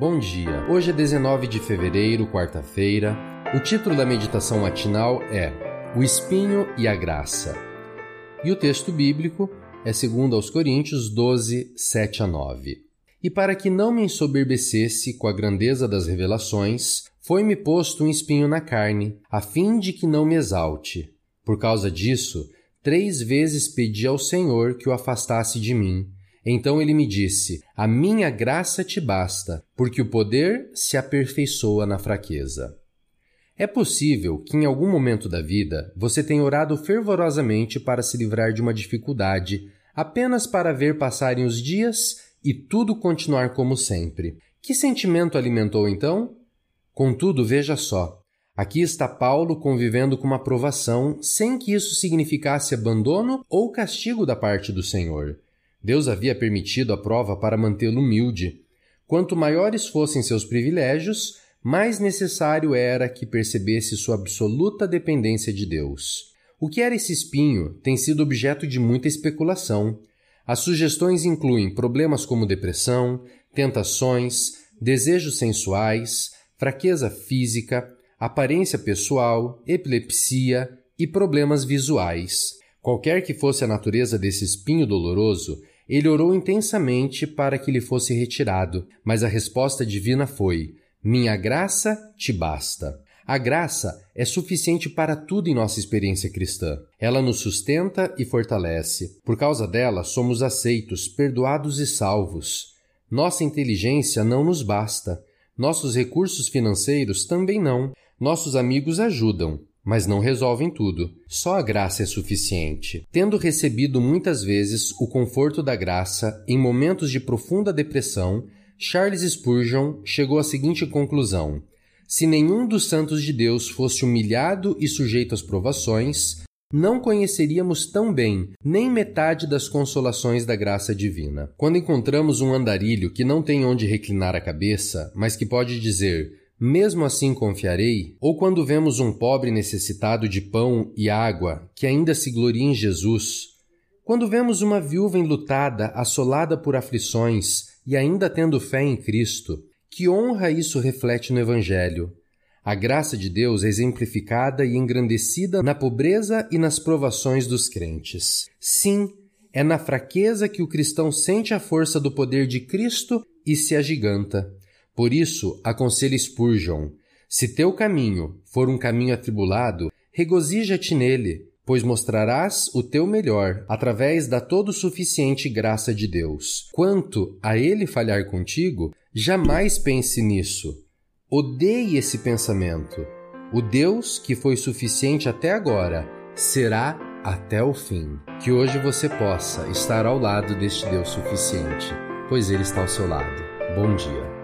Bom dia. Hoje é 19 de fevereiro, quarta-feira. O título da meditação matinal é O Espinho e a Graça. E o texto bíblico é 2 aos Coríntios 12, 7 a 9. E para que não me ensoberbecesse com a grandeza das revelações, foi-me posto um espinho na carne, a fim de que não me exalte. Por causa disso, três vezes pedi ao Senhor que o afastasse de mim. Então ele me disse: A minha graça te basta, porque o poder se aperfeiçoa na fraqueza. É possível que em algum momento da vida você tenha orado fervorosamente para se livrar de uma dificuldade, apenas para ver passarem os dias e tudo continuar como sempre. Que sentimento alimentou então? Contudo, veja só. Aqui está Paulo convivendo com uma provação sem que isso significasse abandono ou castigo da parte do Senhor. Deus havia permitido a prova para mantê-lo humilde. Quanto maiores fossem seus privilégios, mais necessário era que percebesse sua absoluta dependência de Deus. O que era esse espinho tem sido objeto de muita especulação. As sugestões incluem problemas como depressão, tentações, desejos sensuais, fraqueza física, aparência pessoal, epilepsia e problemas visuais. Qualquer que fosse a natureza desse espinho doloroso, ele orou intensamente para que lhe fosse retirado, mas a resposta divina foi: Minha graça te basta. A graça é suficiente para tudo em nossa experiência cristã. Ela nos sustenta e fortalece. Por causa dela, somos aceitos, perdoados e salvos. Nossa inteligência não nos basta. Nossos recursos financeiros também não. Nossos amigos ajudam, mas não resolvem tudo. Só a graça é suficiente. Tendo recebido muitas vezes o conforto da graça em momentos de profunda depressão, Charles Spurgeon chegou à seguinte conclusão: se nenhum dos santos de Deus fosse humilhado e sujeito às provações, não conheceríamos tão bem nem metade das consolações da graça divina. Quando encontramos um andarilho que não tem onde reclinar a cabeça, mas que pode dizer mesmo assim confiarei? Ou quando vemos um pobre necessitado de pão e água, que ainda se gloria em Jesus? Quando vemos uma viúva enlutada, assolada por aflições e ainda tendo fé em Cristo, que honra isso reflete no Evangelho? A graça de Deus é exemplificada e engrandecida na pobreza e nas provações dos crentes. Sim, é na fraqueza que o cristão sente a força do poder de Cristo e se agiganta. Por isso, aconselha Spurgeon: se teu caminho for um caminho atribulado, regozija-te nele, pois mostrarás o teu melhor através da todo suficiente graça de Deus. Quanto a ele falhar contigo, jamais pense nisso. Odeie esse pensamento. O Deus que foi suficiente até agora será até o fim. Que hoje você possa estar ao lado deste Deus suficiente, pois ele está ao seu lado. Bom dia.